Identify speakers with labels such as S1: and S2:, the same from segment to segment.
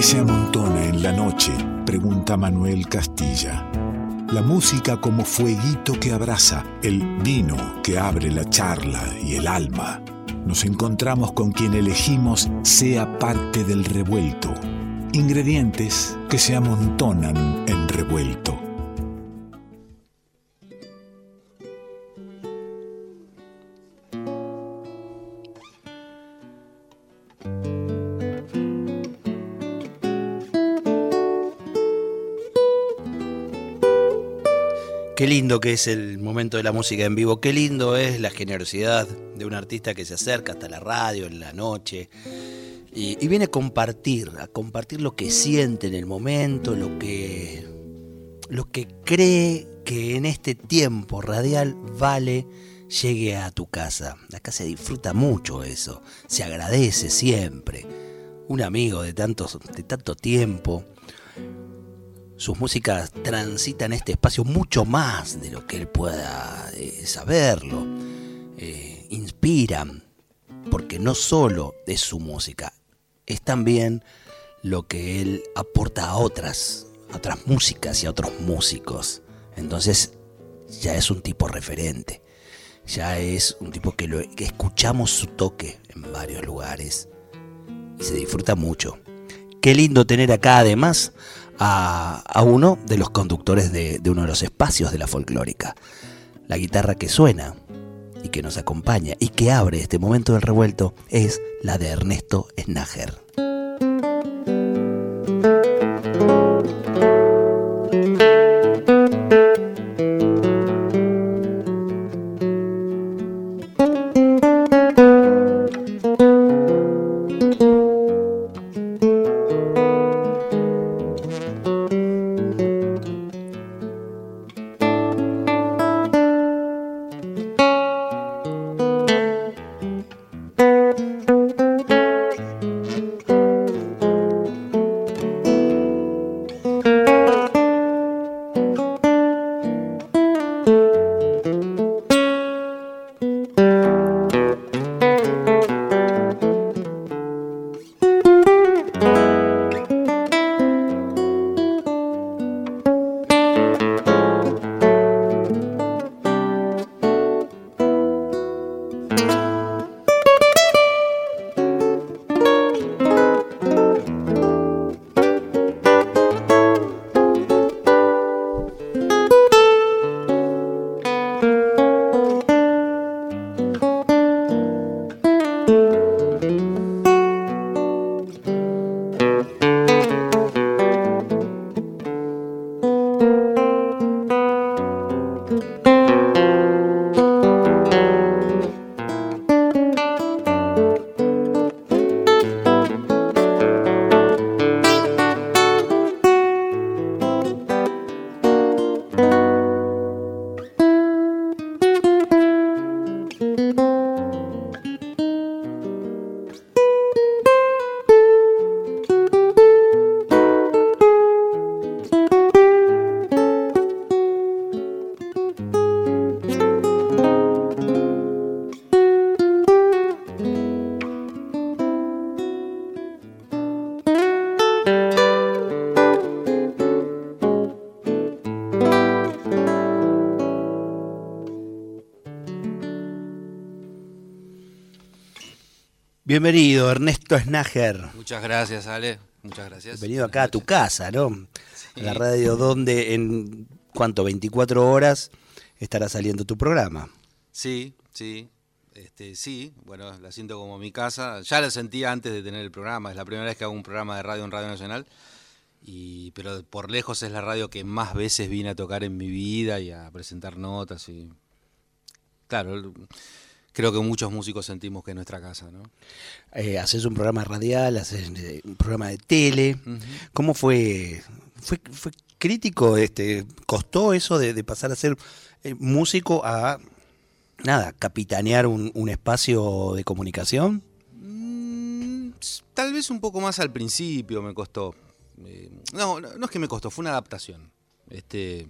S1: ¿Qué se amontona en la noche? Pregunta Manuel Castilla. La música como fueguito que abraza, el vino que abre la charla y el alma. Nos encontramos con quien elegimos sea parte del revuelto. Ingredientes que se amontonan en revuelto.
S2: Que es el momento de la música en vivo, qué lindo es la generosidad de un artista que se acerca hasta la radio en la noche y, viene a compartir, a compartir lo que siente en el momento, lo que, lo que cree que en este tiempo radial vale llegue a tu casa. Acá se disfruta mucho eso, se agradece siempre. Un amigo de, tantos, de tanto tiempo sus músicas transitan este espacio mucho más de lo que él pueda eh, saberlo. Eh, inspiran, porque no solo es su música, es también lo que él aporta a otras, otras músicas y a otros músicos. Entonces ya es un tipo referente, ya es un tipo que, lo, que escuchamos su toque en varios lugares y se disfruta mucho. Qué lindo tener acá además a, uno de los conductores de, de uno de los espacios de la folclórica. La guitarra que suena y que nos acompaña y que abre este momento del revuelto es la de Ernesto Snager. Bienvenido, Ernesto Snager.
S3: Muchas gracias, Ale. Muchas gracias.
S2: Bienvenido acá a tu casa, ¿no? A la radio donde en cuánto, 24 horas estará saliendo tu programa.
S3: Sí, sí. Este, sí, bueno, la siento como mi casa. Ya la sentía antes de tener el programa. Es la primera vez que hago un programa de radio en Radio Nacional. Y, pero por lejos es la radio que más veces vine a tocar en mi vida y a presentar notas. Y, claro, creo que muchos músicos sentimos que es nuestra casa, ¿no?
S2: Eh, haces un programa radial, haces eh, un programa de tele. ¿Cómo fue? fue? ¿Fue crítico? Este, ¿Costó eso de, pasar a ser eh, músico a, nada, capitanear un, espacio de comunicación?
S3: Mm, tal vez un poco más al principio me costó. no, no, no es que me costó, fue una adaptación. Este,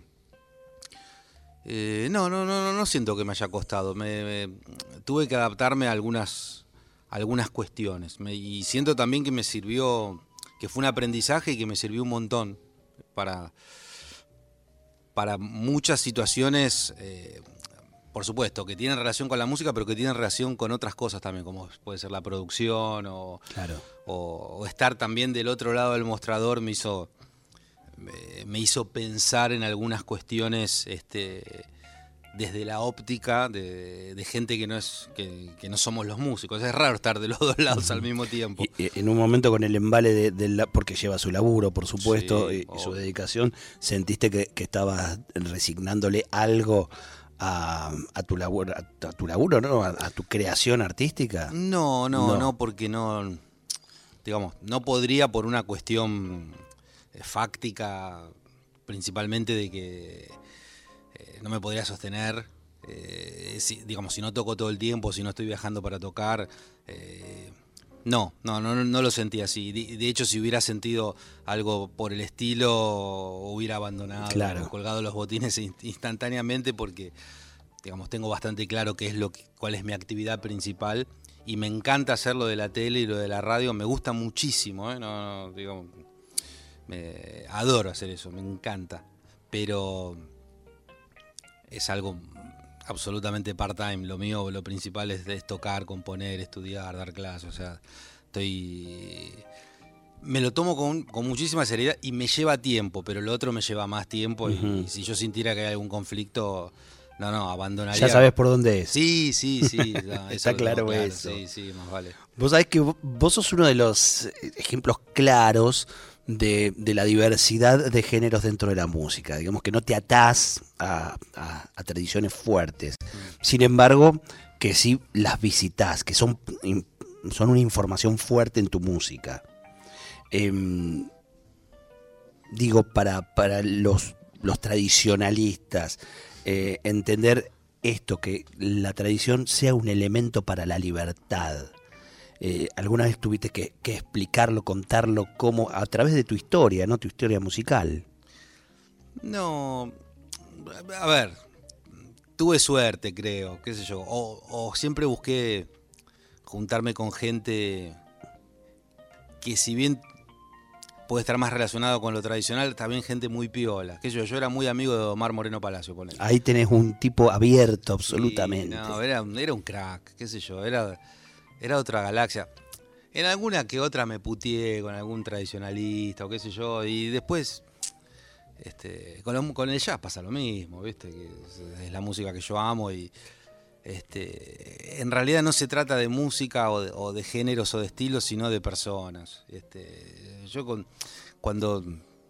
S3: eh, no, no, no, no siento que me haya costado. Me, tuve que adaptarme a algunas, algunas cuestiones. y siento también que me sirvió que fue un aprendizaje y que me sirvió un montón para, para muchas situaciones, eh, por supuesto, que tienen relación con la música, pero que tienen relación con otras cosas también, como puede ser la producción o, o, estar también del otro lado del mostrador me hizo, me hizo pensar en algunas cuestiones este, desde la óptica de, gente que no es que, no somos los músicos. Es raro estar de los dos lados al mismo tiempo.
S2: Y, en un momento con el embale de, porque lleva su laburo, por supuesto, y, su dedicación, ¿sentiste que, estabas resignándole algo a, tu laburo, a, tu laburo, ¿no? A, tu creación artística?
S3: No, no, no, porque no, digamos, no podría por una cuestión fáctica, principalmente de que no me podría sostener. Eh, si, digamos, si no toco todo el tiempo, si no estoy viajando para tocar. Eh, no, no, no, no lo sentí así. De, hecho, si hubiera sentido algo por el estilo, hubiera abandonado, colgado los botines instantáneamente porque, digamos, tengo bastante claro qué es lo cuál es mi actividad principal y me encanta hacer lo de la tele y lo de la radio. Me gusta muchísimo, ¿eh? no, digamos, me, adoro hacer eso, me encanta. Pero es algo absolutamente part-time. Lo mío, lo principal es, tocar, componer, estudiar, dar clases. O sea, estoy. Me lo tomo con, muchísima seriedad y me lleva tiempo, pero lo otro me lleva más tiempo. y, si yo sintiera que hay algún conflicto, no, no, abandonaría.
S2: Ya sabes por dónde es.
S3: Sí, sí, sí.
S2: Está claro, eso.
S3: Sí, sí, más vale.
S2: Vos sabés que vos sos uno de los ejemplos claros de, la diversidad de géneros dentro de la música. Digamos que no te atás a, tradiciones fuertes. Sin embargo, que sí las visitas, que son, son una información fuerte en tu música. Em, digo, para, para los, los tradicionalistas, eh, entender esto, que la tradición sea un elemento para la libertad. Eh, ¿Alguna vez tuviste que, explicarlo, contarlo como a través de tu historia, no tu historia musical?
S3: No, a ver, tuve suerte, creo, qué sé yo, o, siempre busqué juntarme con gente que si bien puede estar más relacionado con lo tradicional, también gente muy piola. Que yo, yo era muy amigo de Omar Moreno Palacio,
S2: Ahí tenés un tipo abierto absolutamente.
S3: no, era, era, un crack, qué sé yo, era era otra galaxia. En alguna que otra me putié con algún tradicionalista o qué sé yo, y después este, con, el jazz pasa lo mismo, ¿viste? Que es, la música que yo amo y este, en realidad no se trata de música o de, géneros o de estilos, sino de personas. Este, yo con, cuando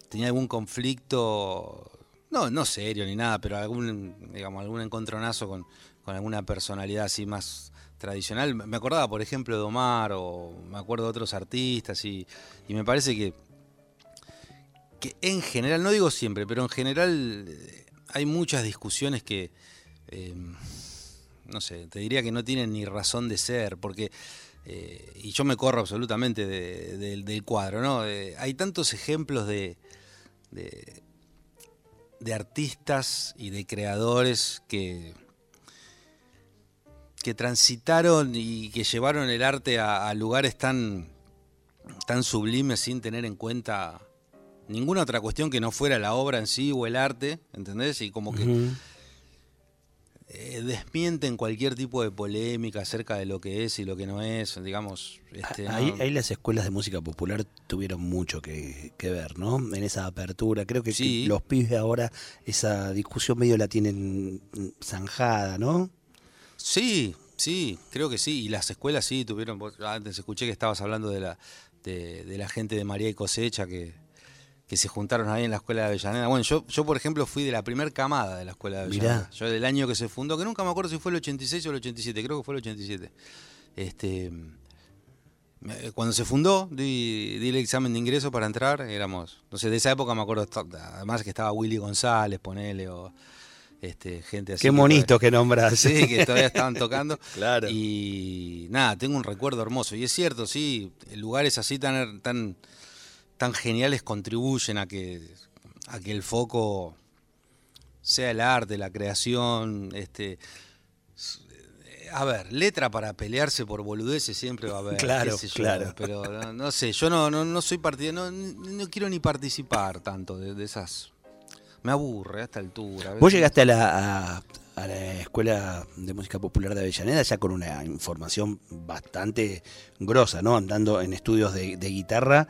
S3: tenía algún conflicto, no, no serio ni nada, pero algún, digamos, algún encontronazo con, con alguna personalidad así más tradicional. Me acordaba, por ejemplo, de Omar o me acuerdo de otros artistas y, me parece que, que en general, no digo siempre, pero en general eh, hay muchas discusiones que, eh, no sé, te diría que no tienen ni razón de ser, porque, eh, y yo me corro absolutamente del cuadro, ¿no? hay tantos ejemplos de, de, de artistas y de creadores que que transitaron y que llevaron el arte a, lugares tan, tan sublimes sin tener en cuenta ninguna otra cuestión que no fuera la obra en sí o el arte, ¿entendés? Y como que eh, desmienten cualquier tipo de polémica acerca de lo que es y lo que no es, digamos.
S2: Este, ahí, las escuelas de música popular tuvieron mucho que, ver, ¿no? En esa apertura. Creo que, que los pibes ahora esa discusión medio la tienen zanjada, ¿no?
S3: Sí, sí, creo que sí. Y las escuelas sí tuvieron. Antes escuché que estabas hablando de la, de, la gente de María y Cosecha que, que se juntaron ahí en la escuela de Avellaneda. Bueno, yo, yo por ejemplo fui de la primer camada de la escuela de Avellaneda. Yo del año que se fundó, que nunca me acuerdo si fue el 86 o el 87, creo que fue el 87. Este, cuando se fundó, di, di el examen de ingreso para entrar, éramos, no sé, de esa época me acuerdo, además que estaba Willy González, ponele, o este, gente así.
S2: Qué monito que, nombras.
S3: Sí, que todavía estaban tocando.
S2: claro.
S3: Y nada, tengo un recuerdo hermoso. Y es cierto, sí, lugares así tan, tan, tan geniales contribuyen a que, a que el foco sea el arte, la creación, este a ver, letra para pelearse por boludeces siempre va a haber.
S2: Claro,
S3: yo,
S2: claro.
S3: Pero no, no sé, yo no, no, no soy partidario, no, no quiero ni participar tanto de, de esas. Me aburre a esta altura.
S2: Vos llegaste a la, a, a la Escuela de Música Popular de Avellaneda ya con una información bastante grosa, ¿no? Andando en estudios de, de guitarra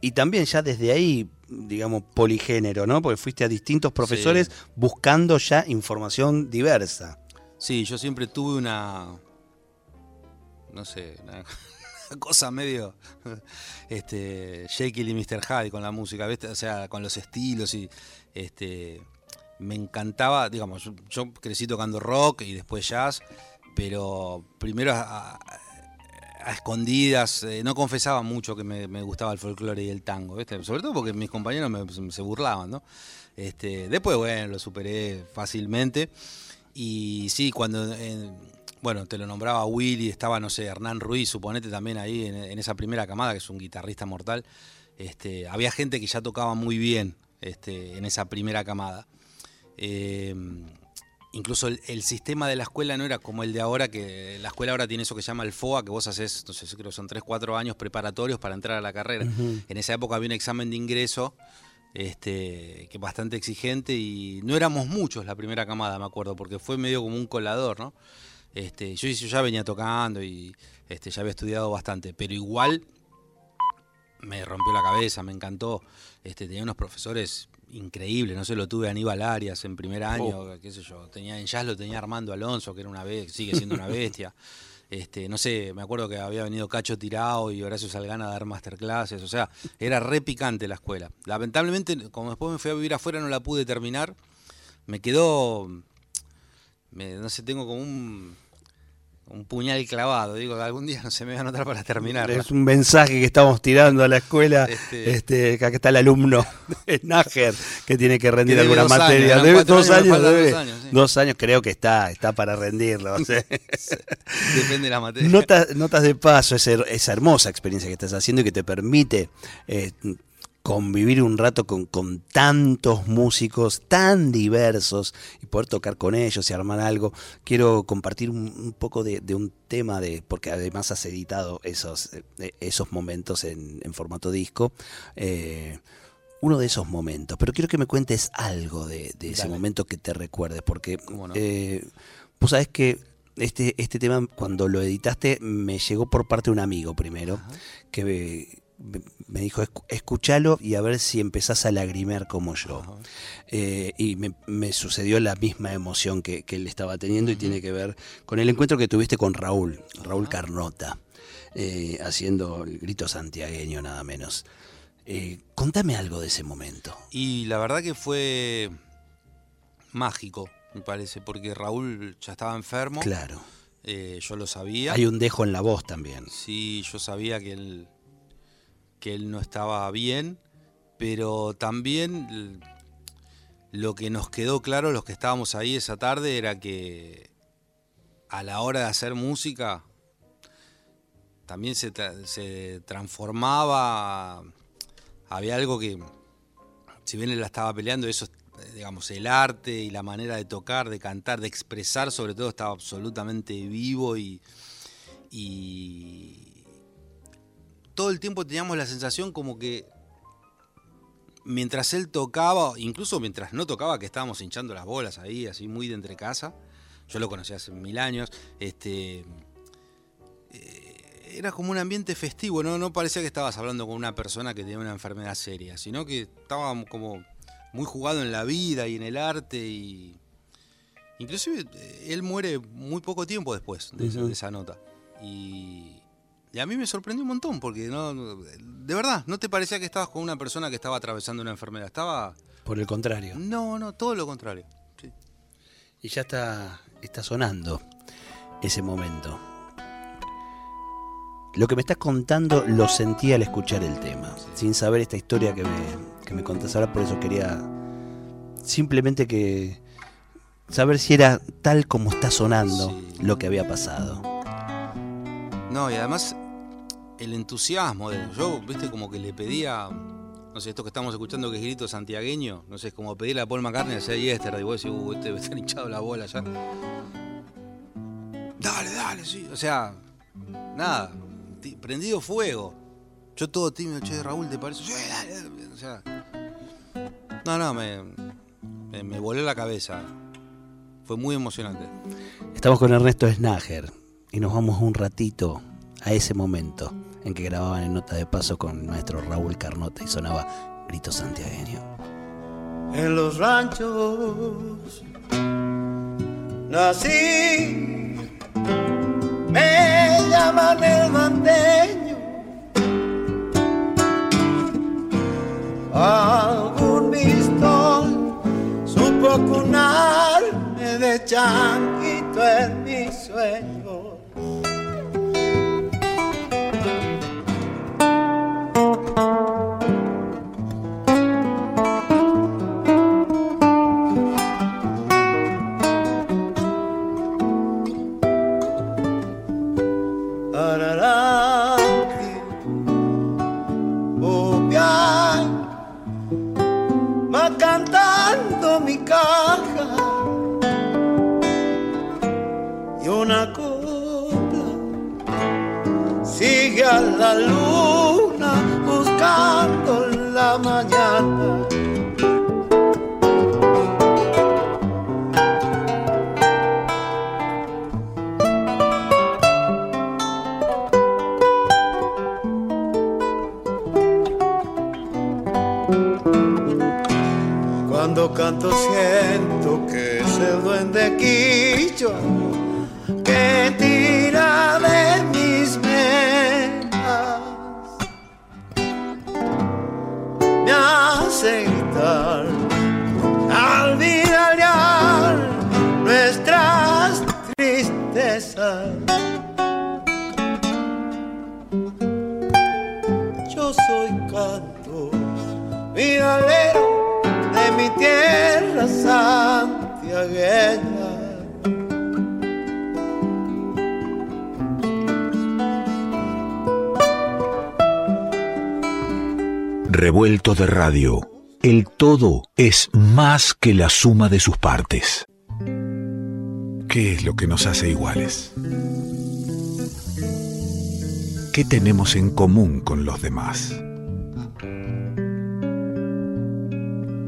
S2: y también ya desde ahí, digamos, poligénero, ¿no? Porque fuiste a distintos profesores
S3: Sí.
S2: buscando ya información diversa.
S3: Sí, yo siempre tuve una. No sé, una, cosa medio. Este. Jekyll y Mr. Hyde con la música, ¿viste? O sea, con los estilos y. Este. Me encantaba, digamos, yo, crecí tocando rock y después jazz, pero primero a, escondidas, eh, no confesaba mucho que me, gustaba el folclore y el tango, ¿viste? Sobre todo porque mis compañeros me, se burlaban, ¿no? Este, después, bueno, lo superé fácilmente. Y sí, cuando, bueno, te lo nombraba Willy, estaba, no sé, Hernán Ruiz, suponete también ahí en, en esa primera camada, que es un guitarrista mortal. Este, había gente que ya tocaba muy bien este, en esa primera camada. Eh, incluso el, el sistema de la escuela no era como el de ahora, que la escuela ahora tiene eso que se llama el FOA, que vos haces, no sé, creo que son 3, 4 años preparatorios para entrar a la carrera. En esa época había un examen de ingreso este, que bastante exigente y no éramos muchos la primera camada, me acuerdo, porque fue medio como un colador, ¿no? Este, yo, yo ya venía tocando y este, ya había estudiado bastante, pero igual me rompió la cabeza, me encantó. Este, tenía unos profesores increíbles, no sé, lo tuve a Aníbal Arias en primer año, qué sé yo, tenía en jazz lo tenía Armando Alonso, que era una bestia, sigue siendo una bestia. Este, no sé, me acuerdo que había venido Cacho Tirao y Horacio Salgana a dar masterclasses, o sea, era re picante la escuela. Lamentablemente, como después me fui a vivir afuera, no la pude terminar. Me quedó, me- no sé, tengo como un, un puñal clavado. Digo, que algún día no se me va a anotar para terminar.
S2: Es un mensaje que estamos tirando a la escuela. Este,
S3: Este-
S2: que acá está el alumno Nájer que tiene que rendir
S3: Que
S2: alguna
S3: dos
S2: materia.
S3: años,
S2: Debe dos
S3: años,
S2: debe.
S3: dos años, sí.
S2: Dos años creo que está, está para rendirlo.
S3: Depende de la materia.
S2: notas, notas de paso, esa, esa hermosa experiencia que estás haciendo y que te permite eh, convivir un rato con, con tantos músicos tan diversos y poder tocar con ellos y armar algo. Quiero compartir un, un poco de, de un tema de, porque además has editado esos, eh, esos momentos en, en formato disco. eh, uno de esos momentos, pero quiero que me cuentes algo de, de ese momento que te recuerdes, porque
S3: ¿Cómo no?
S2: eh, vos sabés que este, este tema cuando lo editaste me llegó por parte de un amigo primero, que me, dijo, "Escu- escuchalo y a ver si empezás a lagrimear como yo. Eh, y me, me sucedió la misma emoción que, que él estaba teniendo y tiene que ver con el encuentro que tuviste con Raúl, Raúl Carnota, eh, haciendo el grito santiagueño nada menos. Eh, contame algo de ese momento.
S3: Y la verdad que fue mágico, me parece, porque Raúl ya estaba enfermo.
S2: Claro.
S3: yo lo sabía.
S2: Hay un dejo en la voz también.
S3: Sí, yo sabía que él, que él no estaba bien, pero también lo que nos quedó claro los que estábamos ahí esa tarde era que a la hora de hacer música también se, se transformaba, había algo que, si bien él la estaba peleando, eso, digamos, el arte y la manera de tocar, de cantar, de expresar, sobre todo, estaba absolutamente vivo y todo el tiempo teníamos la sensación como que mientras él tocaba, incluso mientras no tocaba, que estábamos hinchando las bolas ahí, así muy de entre casa, yo lo conocí hace mil años, este eh, era como un ambiente festivo, ¿no? no parecía que estabas hablando con una persona que tenía una enfermedad seria, sino que estaba como muy jugado en la vida y en el arte y inclusive eh, él muere muy poco tiempo después de, esa, de esa nota y, y a mí me sorprendió un montón porque no de verdad no te parecía que estabas con una persona que estaba atravesando una enfermedad estaba
S2: Por el contrario.
S3: no no todo lo contrario sí.
S2: Y ya está, está sonando ese momento. Lo que me estás contando lo sentí al escuchar el tema, sin saber esta historia que me, que me contás ahora, por eso quería simplemente que saber si era tal como está sonando
S3: Sí.
S2: lo que había pasado.
S3: No, y además el entusiasmo de yo, viste, como que le pedía, no sé, esto que estamos escuchando que es grito santiagueño, no sé, es como pedirle a Paul McCartney a hacer Yesterday, y vos decís, uh, este a estar hinchado la bola ya. dale, dale, sí. O sea, nada, prendido fuego. Yo todo tímido, che, Raúl, ¿te parece? Sí, dale, O sea, no, no, me, me, me voló la cabeza. Fue muy emocionante.
S2: Estamos con Ernesto Snager y nos vamos un ratito a ese momento en que grababan en nota de paso con el maestro Raúl Carnota y sonaba Grito Santiagueño.
S4: En los ranchos nací,
S1: Revuelto de radio. El todo es más que la suma de sus partes. ¿Qué es lo que nos hace iguales? ¿Qué tenemos en común con los demás?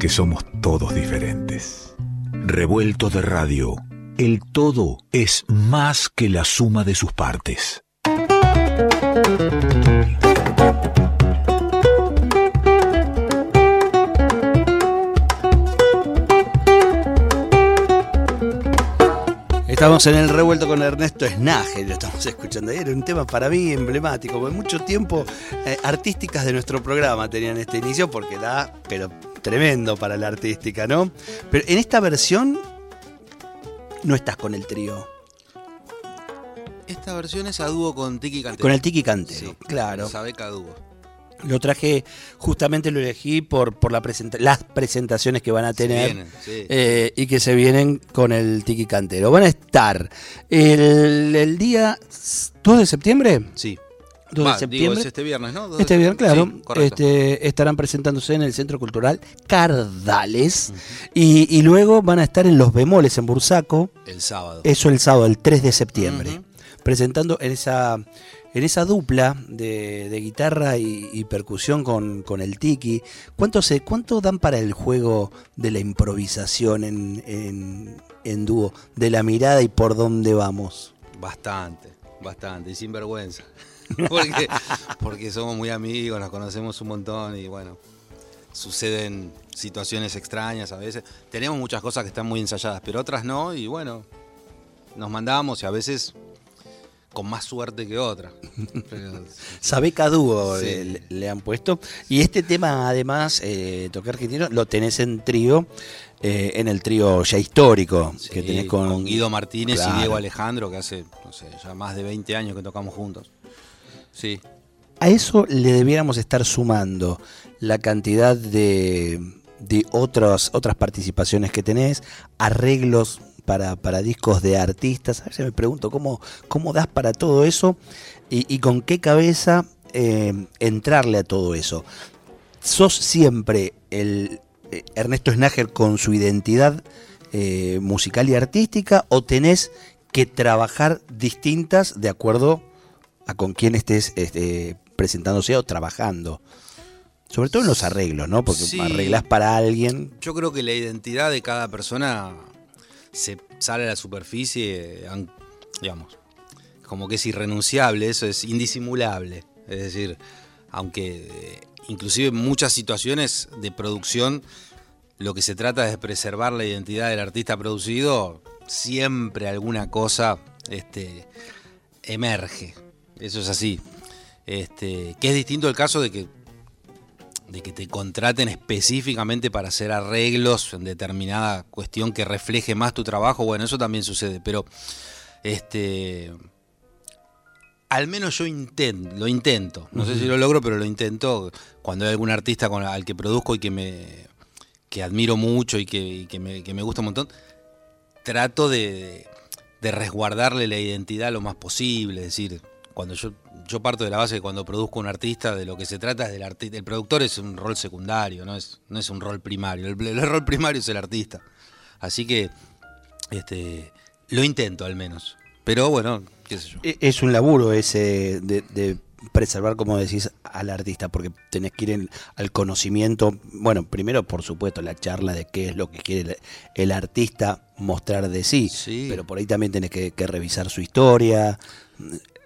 S1: Que somos todos diferentes. Revuelto de radio. El todo es más que la suma de sus partes.
S2: Estamos en el revuelto con Ernesto Snage, lo estamos escuchando. Era un tema para mí emblemático, porque mucho tiempo eh, artísticas de nuestro programa tenían este inicio porque da, pero tremendo para la artística, ¿no? Pero en esta versión no estás con el trío.
S3: Esta versión es a dúo con Tiki Cantero.
S2: Con el Tiki Cantero, sí, claro.
S3: Sabeca dúo.
S2: Lo traje, justamente lo elegí por, por la las presentaciones que van a tener eh, y que se vienen con el Tiki Cantero. Van a estar el, día 2 de septiembre.
S3: Sí.
S2: 2 de septiembre.
S3: este viernes, ¿no?
S2: Este viernes, claro. este, estarán presentándose en el Centro Cultural Cardales. y, luego van a estar en Los Bemoles, en Bursaco.
S3: El sábado.
S2: Eso el sábado, el 3 de septiembre. Presentando en esa en esa dupla de, guitarra y, percusión con, el tiki, ¿cuánto, se, ¿cuánto dan para el juego de la improvisación en, dúo? De la mirada y por dónde vamos.
S3: Bastante, bastante, y sin vergüenza. porque, porque somos muy amigos, nos conocemos un montón y bueno, suceden situaciones extrañas a veces. Tenemos muchas cosas que están muy ensayadas, pero otras no, y bueno, nos mandamos y a veces con más suerte que otra.
S2: Sabeca Dúo le, han puesto. Y este tema, además, eh, Toque Argentino, lo tenés en trío, eh, en el trío ya histórico que tenés con,
S3: Guido Martínez y Diego Alejandro, que hace, no sé, ya más de 20 años que tocamos juntos. Sí.
S2: A eso le debiéramos estar sumando la cantidad de, de otras, otras participaciones que tenés, arreglos para, para discos de artistas. A veces me pregunto cómo, cómo das para todo eso y, con qué cabeza eh, entrarle a todo eso. ¿Sos siempre el eh, Ernesto Snager con su identidad eh, musical y artística o tenés que trabajar distintas de acuerdo a con quién estés este, presentándose o trabajando. Sobre todo en los arreglos, ¿no? Porque
S3: Sí.
S2: arreglas para alguien.
S3: Yo creo que la identidad de cada persona se sale a la superficie, digamos, como que es irrenunciable, eso es indisimulable. Es decir, aunque eh, inclusive en muchas situaciones de producción lo que se trata es de preservar la identidad del artista producido, siempre alguna cosa este, emerge. Eso es así. Este, que es distinto el caso de que de que te contraten específicamente para hacer arreglos en determinada cuestión que refleje más tu trabajo, bueno, eso también sucede, pero este al menos yo intento, lo intento, no sé si lo logro, pero lo intento cuando hay algún artista con, al que produzco y que me que admiro mucho y que, y que me, que me gusta un montón, trato de, de resguardarle la identidad lo más posible, es decir, cuando yo, yo parto de la base de cuando produzco un artista, de lo que se trata es del artista. El productor es un rol secundario, no es, no es un rol primario. El, el rol primario es el artista. Así que este, lo intento al menos. Pero bueno, qué sé yo.
S2: E- Es un laburo ese de, de preservar, como decís, al artista, porque tenés que ir en- al conocimiento. Bueno, primero, por supuesto, la charla de qué es lo que quiere el, el artista mostrar de sí,
S3: Sí.
S2: pero por ahí también tenés que, que revisar su historia.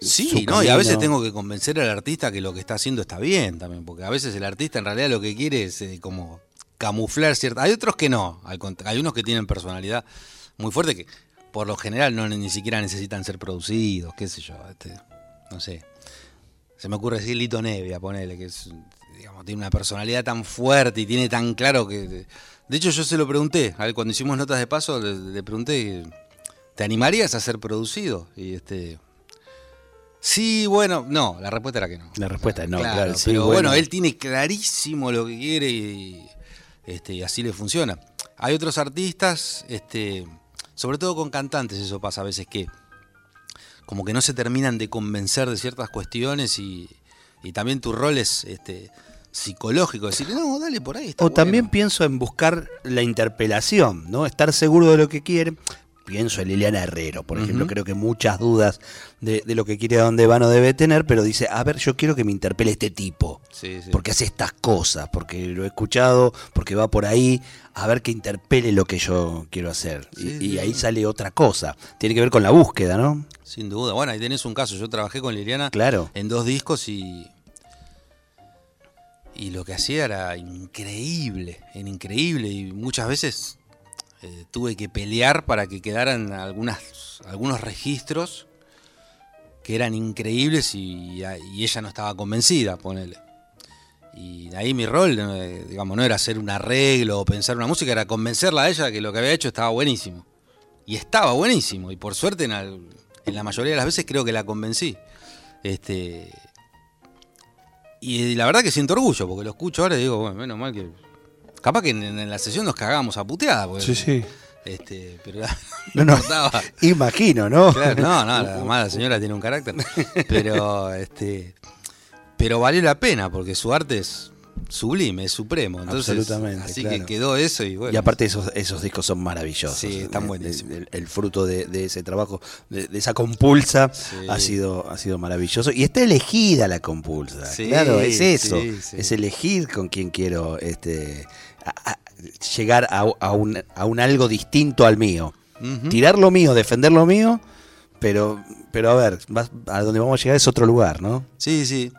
S3: Sí, no, y a veces tengo que convencer al artista que lo que está haciendo está bien también, porque a veces el artista en realidad lo que quiere es eh, como camuflar cierta. Hay otros que no, hay unos que tienen personalidad muy fuerte que por lo general no ni siquiera necesitan ser producidos, qué sé yo, este, no sé. Se me ocurre decir Lito Nevia, ponele, que es, digamos, tiene una personalidad tan fuerte y tiene tan claro que. De hecho, yo se lo pregunté, a él cuando hicimos notas de paso, le, le pregunté, ¿te animarías a ser producido? Y este. Sí, bueno, no, la respuesta era que no.
S2: La respuesta es no, claro. sí,
S3: pero bueno. él tiene clarísimo lo que quiere y, este, y así le funciona. Hay otros artistas, este, sobre todo con cantantes, eso pasa a veces que como que no se terminan de convencer de ciertas cuestiones y, y también tu rol es este, psicológico, decir, no, dale por ahí. Está
S2: O también
S3: bueno".
S2: pienso en buscar la interpelación, ¿no? Estar seguro de lo que quiere. Pienso en Liliana Herrero, por ejemplo, creo que muchas dudas de, de lo que quiere, a dónde va, no debe tener, pero dice, a ver, yo quiero que me interpele este tipo,
S3: Sí, sí.
S2: porque hace estas cosas, porque lo he escuchado, porque va por ahí, a ver que interpele lo que yo quiero hacer. Y-
S3: Sí,
S2: y,
S3: sí,
S2: ahí sale otra cosa. Tiene que ver con la búsqueda, ¿no?
S3: Sin duda. Bueno, ahí tenés un caso. Yo trabajé con Liliana
S2: Claro.
S3: en dos discos y. Y lo que hacía era increíble, era increíble. Y muchas veces eh, tuve que pelear para que quedaran algunas, algunos registros que eran increíbles y, ella no estaba convencida, ponele. Y ahí mi rol, eh, digamos, no era hacer un arreglo o pensar una música, era convencerla a ella que lo que había hecho estaba buenísimo. Y estaba buenísimo. Y por suerte, en, en la mayoría de las veces creo que la convencí. Este. Y la verdad que siento orgullo, porque lo escucho ahora y digo, bueno, menos mal que. Capaz que en, en la sesión nos cagamos a puteada. porque- Este, pero
S2: No,
S3: no.
S2: Imagino, ¿no?
S3: Claro, no, no, la amada señora tiene un carácter. Pero, este, pero valió la pena porque su arte es sublime, es supremo. Entonces,
S2: Absolutamente,
S3: Así
S2: claro.
S3: que quedó eso y bueno.
S2: Y aparte esos, esos discos son maravillosos.
S3: Sí, están buenísimos.
S2: El, el fruto de, de ese trabajo, de, de esa compulsa,
S3: Sí.
S2: ha sido ha sido maravilloso. Y está elegida la compulsa.
S3: Sí,
S2: claro, es eso.
S3: sí, sí.
S2: Es elegir con quién quiero este a- a- llegar a, a un, a un algo distinto al mío. Tirar lo mío, defender lo mío, pero, pero a ver, vas- a donde vamos a llegar es otro lugar, ¿no?
S3: Sí, sí.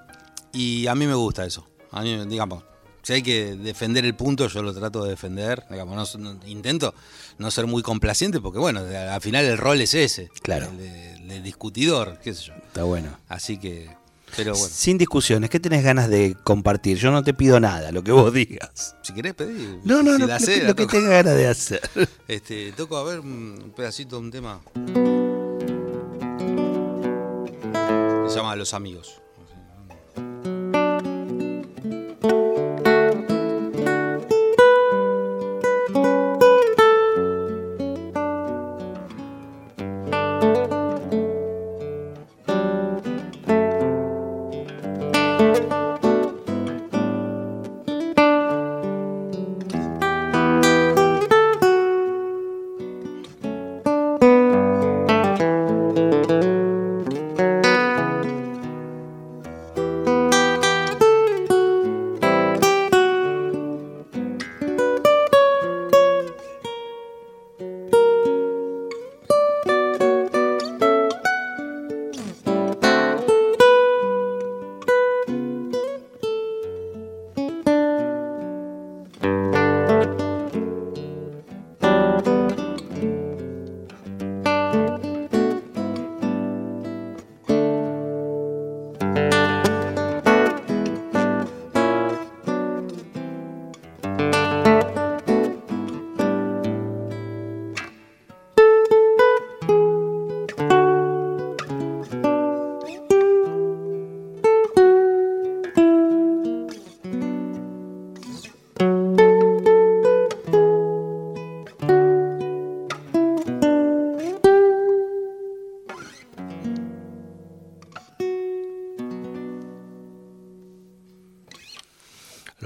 S3: Y a mí me gusta eso. A mí, digamos, si hay que defender el punto, yo lo trato de defender. Digamos, no- no- intento no ser muy complaciente porque, bueno, al final el rol es ese.
S2: Claro.
S3: El de, de discutidor, qué sé yo.
S2: Está bueno.
S3: Así que, pero bueno,
S2: Sin discusiones, ¿qué tenés ganas de compartir? Yo no te pido nada, lo que vos digas.
S3: si querés pedir.
S2: No, no,
S3: si
S2: no, lo,
S3: sé,
S2: que, lo que tengas ganas de hacer.
S3: Este, toco a ver un pedacito de un tema. Se llama Los Amigos.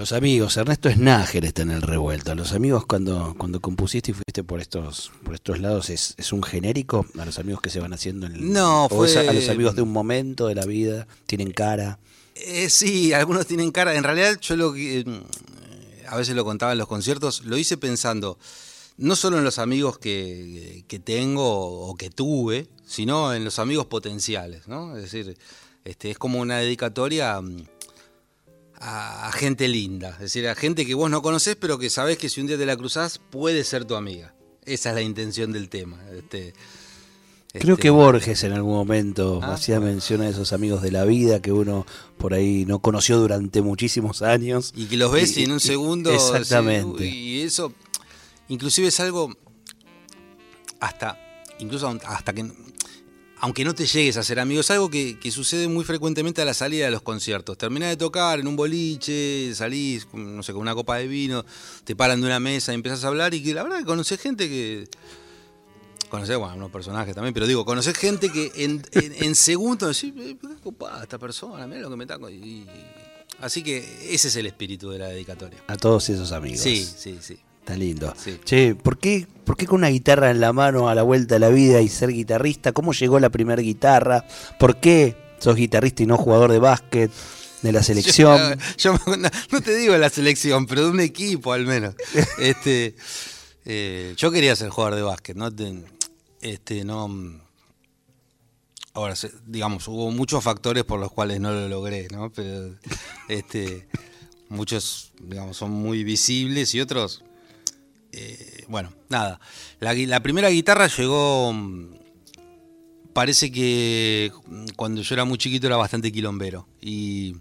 S4: Los
S2: amigos, Ernesto Snager está en el revuelto. Los amigos cuando, cuando compusiste y fuiste por estos, por estos lados, ¿es, ¿es un genérico a los amigos que se van haciendo en el
S3: No,
S2: o
S3: fue-
S2: es a, a los amigos de un momento de la vida, tienen cara.
S3: Eh, sí, algunos tienen cara. En realidad, yo lo que. eh, a veces lo contaba en los conciertos, lo hice pensando no solo en los amigos que, que tengo o que tuve, sino en los amigos potenciales, ¿no? Es decir, este, es como una dedicatoria mm, a, a gente linda, es decir, a gente que vos no conocés, pero que sabés que si un día te la cruzás, puede ser tu amiga. Esa es la intención del tema. Este,
S2: Creo
S3: este,
S2: que Borges en algún momento
S3: Ah,
S2: hacía
S3: bueno.
S2: mención a esos amigos de la vida que uno por ahí no conoció durante muchísimos años.
S3: Y que los ves y, en un segundo.
S2: Exactamente.
S3: sí, y eso, inclusive es algo hasta, incluso hasta que, aunque no te llegues a ser amigo, es algo que, que sucede muy frecuentemente a la salida de los conciertos. Terminás de tocar en un boliche, salís, no sé, con una copa de vino, te paran de una mesa y empiezas a hablar y que la verdad que conocés gente que... Conocés, bueno, unos personajes también, pero digo, conocés gente que en, en, en segundos decís, "Eh, qué copada esta persona, mira lo que me está... co-". Y, así que ese es el espíritu de la dedicatoria.
S2: A todos esos amigos.
S3: Sí, sí, sí.
S2: Está lindo.
S3: Sí.
S2: Che, ¿por qué, ¿por qué con una guitarra en la mano a la vuelta de la vida y ser guitarrista? ¿Cómo llegó la primera guitarra? ¿Por qué sos guitarrista y no jugador de básquet, de la selección?
S3: Yo, yo no, no te digo la selección, pero de un equipo al menos. Este, eh, yo quería ser jugador de básquet, no te- este, no. Ahora, digamos, hubo muchos factores por los cuales no lo logré, ¿no? Pero este, muchos, digamos, son muy visibles y otros, eh, bueno, nada. La, primera guitarra llegó, mm, parece que mm, cuando yo era muy chiquito era bastante quilombero y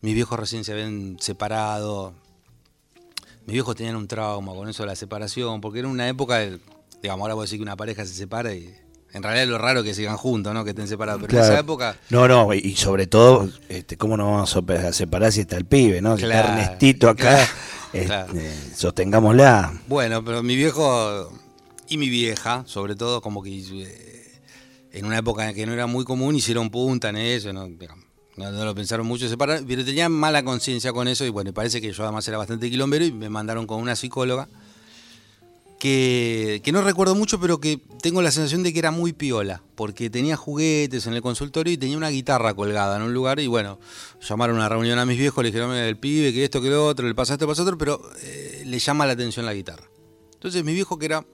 S3: mis viejos recién se habían separado. Mis viejos tenían un trauma con eso de la separación, porque era una época, digamos, ahora voy a decir que una pareja se separa y en realidad es lo raro que sigan juntos, ¿no? Que estén separados, pero en esa época
S2: No, no, y sobre todo, este, ¿cómo no vamos a sepa- a separar si está el pibe, no? Si está Ernestito acá,
S3: claro,
S2: este, sostengámosla.
S3: Bueno, pero mi viejo y mi vieja, sobre todo, como que eh, en una época en que no era muy común, hicieron punta en eso, no, no, no lo pensaron mucho separar, pero tenían mala conciencia con eso y bueno, parece que yo además era bastante quilombero y me mandaron con una psicóloga que, que no recuerdo mucho, pero que tengo la sensación de que era muy piola, porque tenía juguetes en el consultorio y tenía una guitarra colgada en un lugar y bueno, llamaron a una reunión a mis viejos, le dijeron, "Mira, el pibe, que esto, que lo otro, le pasa esto, pasa otro, pero eh, le llama la atención la guitarra. Entonces mi viejo que era,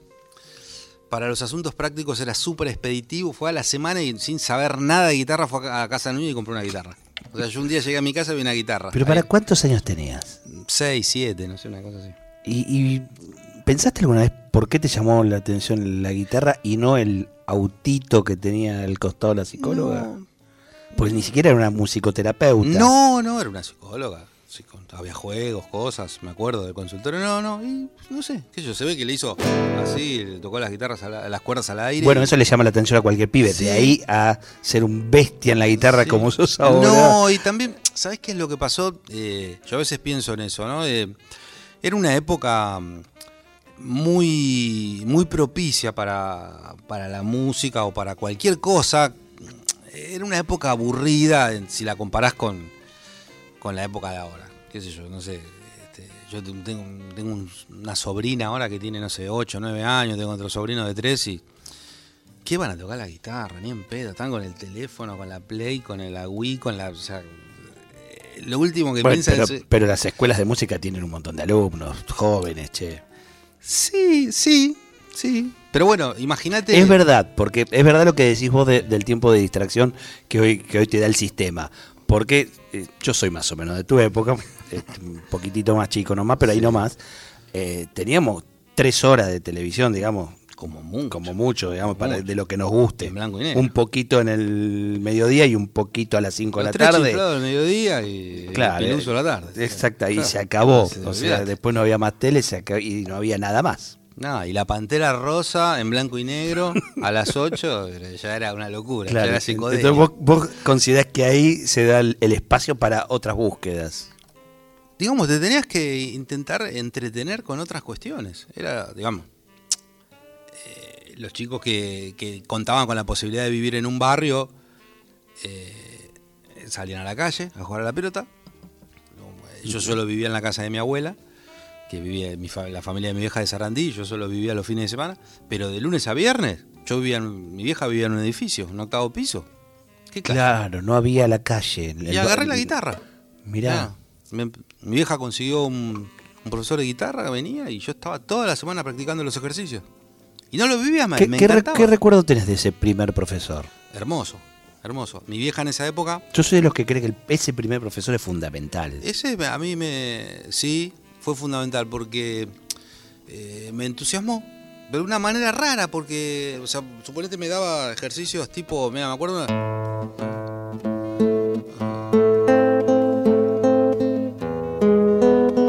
S3: para los asuntos prácticos era súper expeditivo, fue a la semana y sin saber nada de guitarra fue a casa de Núñez y compró una guitarra. O sea, yo un día llegué a mi casa y vi una guitarra.
S2: ¿Pero para
S3: Ahí,
S2: cuántos años tenías?
S3: Seis, siete, no sé, una cosa así.
S2: ¿Y, y pensaste alguna vez por qué te llamó la atención la guitarra y no el autito que tenía al costado la psicóloga?
S3: No,
S2: Pues ni siquiera era una musicoterapeuta.
S3: No, no, era una psicóloga. Había juegos, cosas, me acuerdo del consultorio. No, no, y no sé, qué sé yo, se ve que le hizo así, le tocó las guitarras, a la- las cuerdas al aire.
S2: Bueno, eso le llama la atención a cualquier pibe.
S3: Sí.
S2: De ahí a ser un bestia en la guitarra
S3: Sí.
S2: como sos ahora.
S3: No, y también, ¿sabes qué es lo que pasó? Eh, yo a veces pienso en eso, ¿no? Eh, era una época muy, muy propicia para, para la música o para cualquier cosa. Era una época aburrida si la comparás con, con la época de ahora. ¿Qué sé yo? No sé. este, yo te- tengo, tengo un- una sobrina ahora que tiene, no sé, 8, 9 años, tengo otro sobrino de 3 y... ¿Qué van a tocar la guitarra? Ni en pedo. Están con el teléfono, con la Play, con el Wii, con la. O sea, eh, lo último que
S2: Bueno,
S3: piensan
S2: pero,
S3: es.
S2: pero las escuelas de música tienen un montón de alumnos, jóvenes, che.
S3: Sí, sí, sí. Pero bueno, imagínate.
S2: Es verdad, porque es verdad lo que decís vos de- del tiempo de distracción que hoy, que hoy te da el sistema. Porque eh, yo soy más o menos de tu época, este, un poquitito más chico nomás, pero ahí nomás. eh, teníamos tres horas de televisión, digamos,
S3: Como mucho.
S2: como mucho, digamos, para,
S3: Mucho.
S2: de lo que nos guste.
S3: En blanco y negro.
S2: Un poquito en el mediodía y un poquito a las 5 de la tarde.
S3: al mediodía y
S2: Claro,
S3: el la tarde.
S2: Exacto, y
S3: Claro.
S2: se acabó.
S3: Sí,
S2: o sea, después no había más tele se acabó- y no había nada más.
S3: No, y la pantera rosa en blanco y negro a las 8 ya era una locura.
S2: Claro,
S3: ya era
S2: entonces vos, vos considerás que ahí se da el, el espacio para otras búsquedas.
S3: digamos, te tenías que intentar entretener con otras cuestiones. Era, digamos, los chicos que, que contaban con la posibilidad de vivir en un barrio eh, salían a la calle a jugar a la pelota. yo solo vivía en la casa de mi abuela, que vivía mi fa- la familia de mi vieja de Sarandí, yo solo vivía los fines de semana, pero de lunes a viernes, yo vivía en- mi vieja vivía en un edificio, un octavo piso. ¿Qué?
S2: Claro, no había la calle.
S3: Y agarré la guitarra.
S2: Mirá.
S3: Me- mi vieja consiguió un, un profesor de guitarra que venía y yo estaba toda la semana practicando los ejercicios. Y no lo vivía, me,
S2: ¿Qué,
S3: me
S2: qué qué recuerdo tenés de ese primer profesor?
S3: Hermoso, hermoso. Mi vieja en esa época,
S2: Yo soy de los que cree que el- ese primer profesor es fundamental.
S3: ese a mí me, sí, fue fundamental porque eh, me entusiasmó. De una manera rara, porque, o sea, suponete me daba ejercicios tipo, mira, me acuerdo una-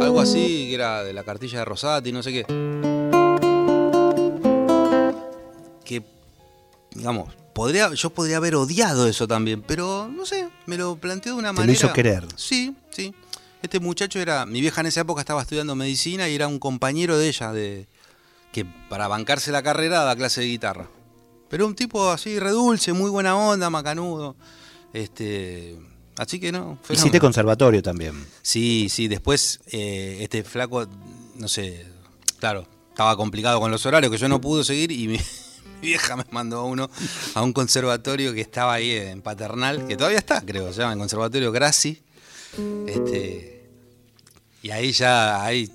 S3: Algo así, que era de la cartilla de Rosati, no sé qué. Que, digamos, podría, yo podría haber odiado eso también, pero no sé, me lo planteó de una
S2: Te lo
S3: manera.
S2: hizo querer.
S3: Sí, sí. Este muchacho era. Mi vieja en esa época estaba estudiando medicina y era un compañero de ella, de que para bancarse la carrera daba clase de guitarra. Pero un tipo así, redulce, muy buena onda, macanudo. Este. Así que no.
S2: Hiciste
S3: fenómeno.
S2: conservatorio también.
S3: Sí, sí, después eh, este flaco, no sé, claro, estaba complicado con los horarios que yo no pude seguir y mi vieja me mandó a uno a un conservatorio que estaba ahí en Paternal, que todavía está, creo, se llama el Conservatorio Grassi. Este, y ahí ya, ahí,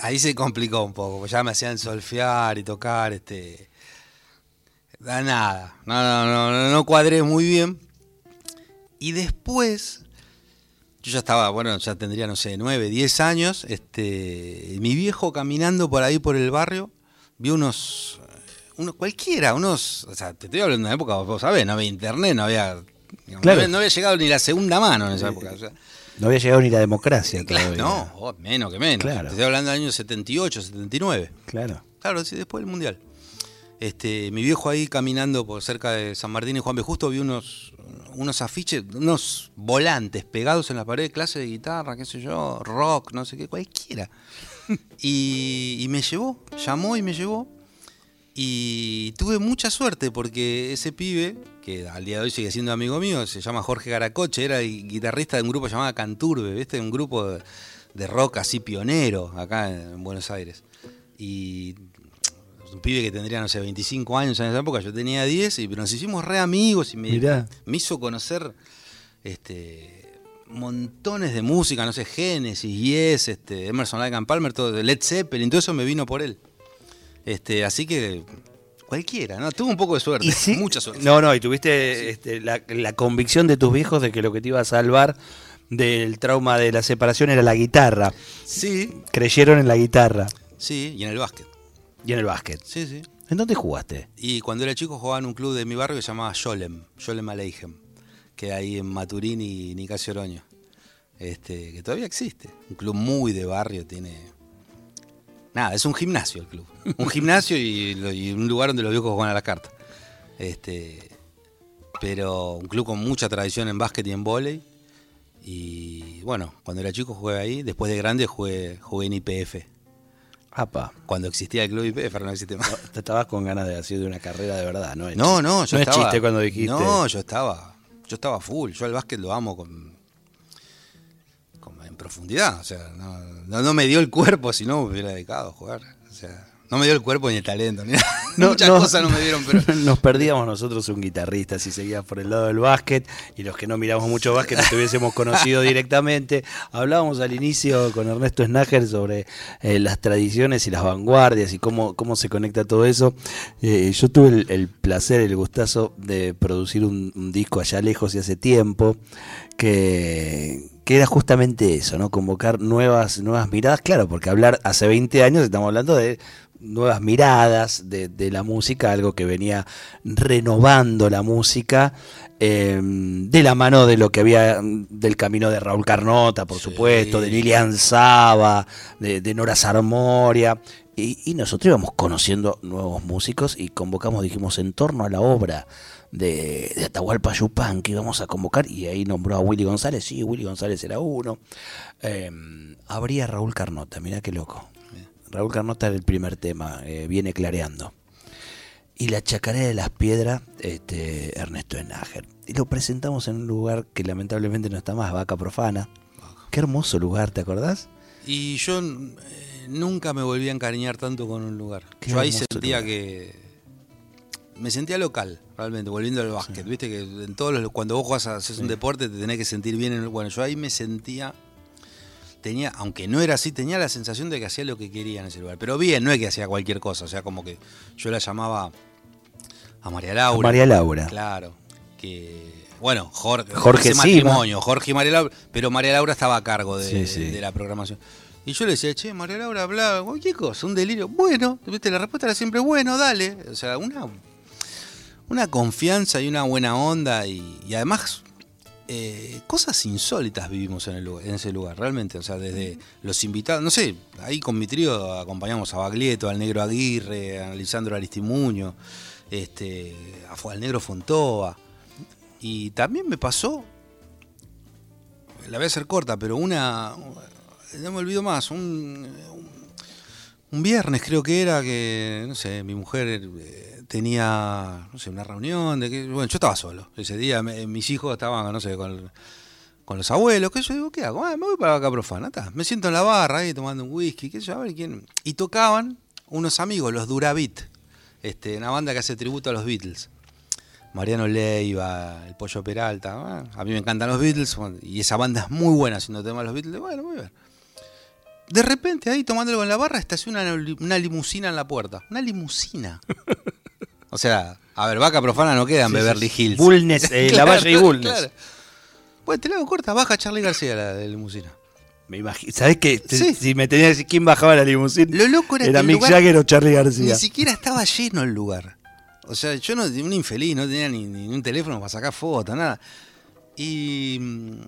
S3: ahí se complicó un poco, ya me hacían solfear y tocar, este, da nada, no, no, no cuadré muy bien. Y después, yo ya estaba, bueno, ya tendría, no sé, 9, 10 años. Este, mi viejo caminando por ahí por el barrio, vio unos, unos cualquiera, unos, o sea, te estoy hablando de una época, vos sabés, no había internet, no había, digamos,
S2: Claro.
S3: no, había no había llegado ni la segunda mano en esa época. o sea,
S2: No había llegado ni la democracia
S3: claro,
S2: todavía.
S3: no, oh, menos que menos.
S2: Claro.
S3: Te estoy hablando del año 78, 79.
S2: Claro.
S3: Claro, sí, después del Mundial. Este, mi viejo ahí caminando por cerca de San Martín y Juan B. Justo vi unos, unos afiches, unos volantes pegados en la pared, clase de guitarra, qué sé yo, rock, no sé qué, cualquiera. Y, y me llevó, llamó y me llevó. Y tuve mucha suerte porque ese pibe, que al día de hoy sigue siendo amigo mío, se llama Jorge Garacoche, era el guitarrista de un grupo llamado Canturbe, ¿viste? Un grupo de, rock así pionero acá en Buenos Aires. Y un pibe que tendría, no sé, 25 años en esa época, yo tenía 10, y nos hicimos re amigos y me,
S2: Mirá.
S3: me hizo conocer este montones de música, no sé, Genesis, Yes, este, Emerson Lake and Palmer, todo, Led Zeppelin, todo eso me vino por él. Este, así que cualquiera, ¿no? Tuve un poco de suerte,
S2: Y sí-
S3: mucha suerte.
S2: No, no, y tuviste este, la, la convicción de tus viejos de que lo que te iba a salvar del trauma de la separación era la guitarra.
S3: Sí,
S2: Creyeron en la guitarra
S3: sí, y en el básquet.
S2: y en el básquet.
S3: Sí, sí.
S2: ¿En dónde jugaste?
S3: Y cuando era chico jugaba en un club de mi barrio que se llamaba Yolem, Yolem Aleichem, que hay en Maturín y Nicasio Oroño. Este, que todavía existe. Un club muy de barrio, tiene. Nada, es un gimnasio el club. Un gimnasio y, y un lugar donde los viejos juegan a las cartas. Este, pero un club con mucha tradición en básquet y en vóley. Y bueno, cuando era chico jugué ahí, después de grande jugué, jugué en IPF.
S2: Apa,
S3: Cuando existía el club IPF, no existe más.
S2: te estabas con ganas de hacer de una carrera de verdad, ¿no? es
S3: No, no, yo
S2: no
S3: estaba.
S2: es chiste cuando dijiste.
S3: No, yo estaba. Yo estaba full. Yo al básquet lo amo con. Profundidad. O sea, no, no, no me dio el cuerpo, si no me hubiera dedicado a jugar. O sea, no me dio el cuerpo ni el talento. Ni nada.
S2: No,
S3: Muchas
S2: no,
S3: cosas no me dieron, pero.
S2: Nos perdíamos nosotros un guitarrista si seguías por el lado del básquet y los que no miramos mucho básquet no te hubiésemos conocido directamente. Hablábamos al inicio con Ernesto Snager sobre eh, las tradiciones y las vanguardias y cómo, cómo se conecta todo eso. Eh, yo tuve el, el placer, el gustazo de producir un, un disco allá lejos y hace tiempo que, que era justamente eso, ¿no? Convocar nuevas, nuevas miradas, claro, porque hablar hace 20 años estamos hablando de nuevas miradas de, de la música, algo que venía renovando la música, eh, de la mano de lo que había del camino de Raúl Carnota, por
S3: Sí.
S2: supuesto, de Lilian Saba, de, de Nora Sarmoria, y, y nosotros íbamos conociendo nuevos músicos y convocamos, dijimos, en torno a la obra de, de Atahualpa Yupan que íbamos a convocar, y ahí nombró a Willy González, sí, Willy González era uno, eh, habría Raúl Carnota, mirá qué loco. Raúl Carnota era el primer tema, eh, viene clareando. Y la chacarera de las piedras, este, Ernesto Enager. Y lo presentamos en un lugar que lamentablemente no está más, Vaca Profana. Qué hermoso lugar, ¿te acordás?
S3: Y yo eh, nunca me volví a encariñar tanto con un lugar.
S2: Qué
S3: yo ahí sentía
S2: lugar.
S3: que. Me sentía local, realmente, volviendo al básquet. Viste que en todos los, cuando vos jugás, haces un deporte, te tenés que sentir bien. En el, bueno, yo ahí me sentía. Tenía, aunque no era así, tenía la sensación de que hacía lo que quería en ese lugar. Pero bien, no es que hacía cualquier cosa. O sea, como que yo la llamaba a María Laura.
S2: María Laura.
S3: Claro. Que. Bueno, Jorge,
S2: Jorge
S3: ese
S2: Sima.
S3: matrimonio, Jorge y María Laura, pero María Laura estaba a cargo de,
S2: Sí, sí.
S3: de la programación. Y yo le decía, che, María Laura hablaba, cualquier cosa, un delirio. Bueno, viste, la respuesta era siempre, bueno, dale. O sea, una, una confianza y una buena onda y, y además eh, cosas insólitas vivimos en, el lugar- en ese lugar, realmente. O sea, desde los invitados, no sé, ahí con mi trío acompañamos a Baglietto, al Negro Aguirre, a Lisandro Aristimuño, este, a- al Negro Fontova. Y también me pasó, la voy a hacer corta, pero una, no me olvido más, un, un- un viernes creo que era que, no sé, mi mujer eh, tenía, no sé, una reunión, de que, bueno, yo estaba solo ese día, me- mis hijos estaban, no sé, con, los abuelos, que yo digo, ¿qué hago? Ah, me voy para acá profana, me siento en la barra ahí tomando un whisky, qué yo, a ver quién. Y tocaban unos amigos, los Duravit, este, una banda que hace tributo a los Beatles. Mariano Leiva, el Pollo Peralta. ah, a mí me encantan los Beatles y esa banda es muy buena haciendo temas de los Beatles. Bueno, a ver. De repente ahí tomándolo en la barra estaciona una, una limusina en la puerta. Una limusina. O sea, a ver, vaca profana no queda en Beverly Hills.
S2: Bulnes, eh, La Valle y Bulnes.
S3: claro. Bueno, te la hago corta, baja Charlie García la de limusina.
S2: Me imagino. ¿Sabés qué?
S3: Sí.
S2: Si me tenías que decir quién bajaba la limusina,
S3: Lo loco era,
S2: era
S3: que el
S2: Mick Jagger o Charlie García.
S3: Ni siquiera estaba lleno el lugar. O sea, yo no, un infeliz, no tenía ni, ni un teléfono para sacar fotos, nada. Y mm,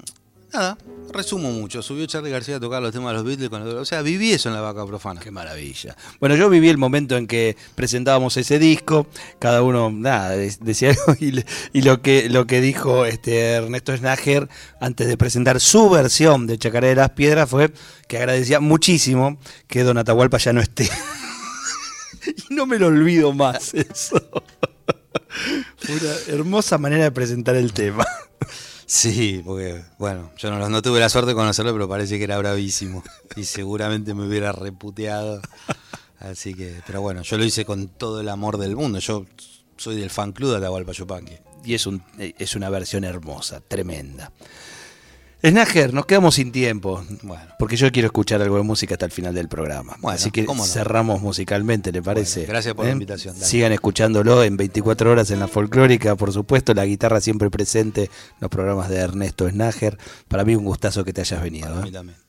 S3: nada, resumo mucho. Subió Charlie García a tocar los temas de los Beatles con los- O sea, viví eso en la vaca profana.
S2: Qué maravilla. Bueno, yo viví el momento en que presentábamos ese disco, cada uno nada, de- decía algo y, lo que lo que dijo este Ernesto Snager antes de presentar su versión de Chacaré de las Piedras fue que agradecía muchísimo que Don Atahualpa ya no esté. y no me lo olvido más eso. Una hermosa manera de presentar el tema.
S3: Sí, porque, bueno, yo no, no tuve la suerte de conocerlo, pero parece que era bravísimo. Y seguramente me hubiera reputeado. Así que, pero bueno, yo lo hice con todo el amor del mundo. Yo soy del fan club de Atahualpa Yupanqui.
S2: Y es, un, es una versión hermosa, tremenda. Snager, nos quedamos sin tiempo.
S3: Bueno.
S2: Porque yo quiero escuchar algo de música hasta el final del programa.
S3: Bueno,
S2: Así que
S3: no.
S2: cerramos musicalmente, ¿le parece?
S3: Bueno, gracias por la
S2: ¿Eh?
S3: invitación, dale.
S2: Sigan escuchándolo en 24 horas en la folclórica, por supuesto, la guitarra siempre presente en los programas de Ernesto Snager. Para mí un gustazo que te hayas venido.
S3: Para
S2: ¿eh?
S3: mí también.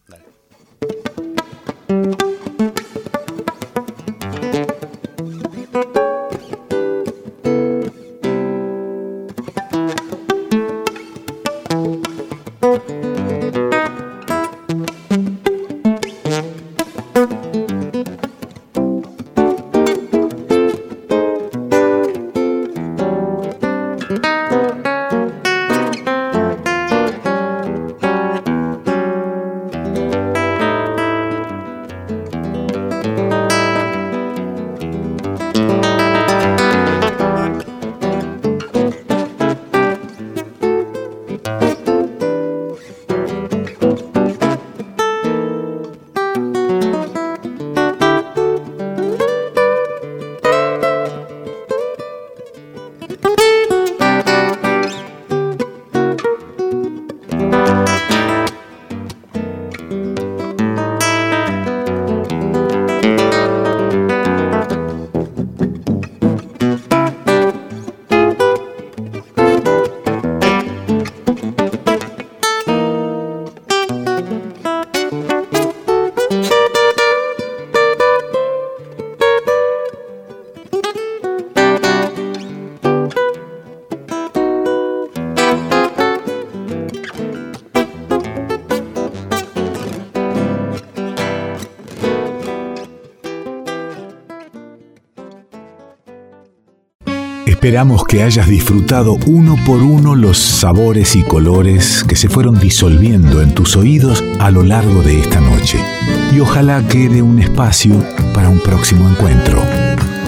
S1: Esperamos que hayas disfrutado uno por uno los sabores y colores que se fueron disolviendo en tus oídos a lo largo de esta noche. Y ojalá quede un espacio para un próximo encuentro.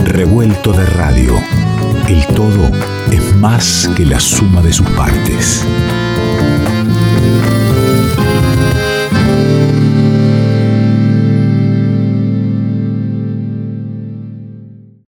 S1: Revuelto de radio. El todo es más que la suma de sus partes.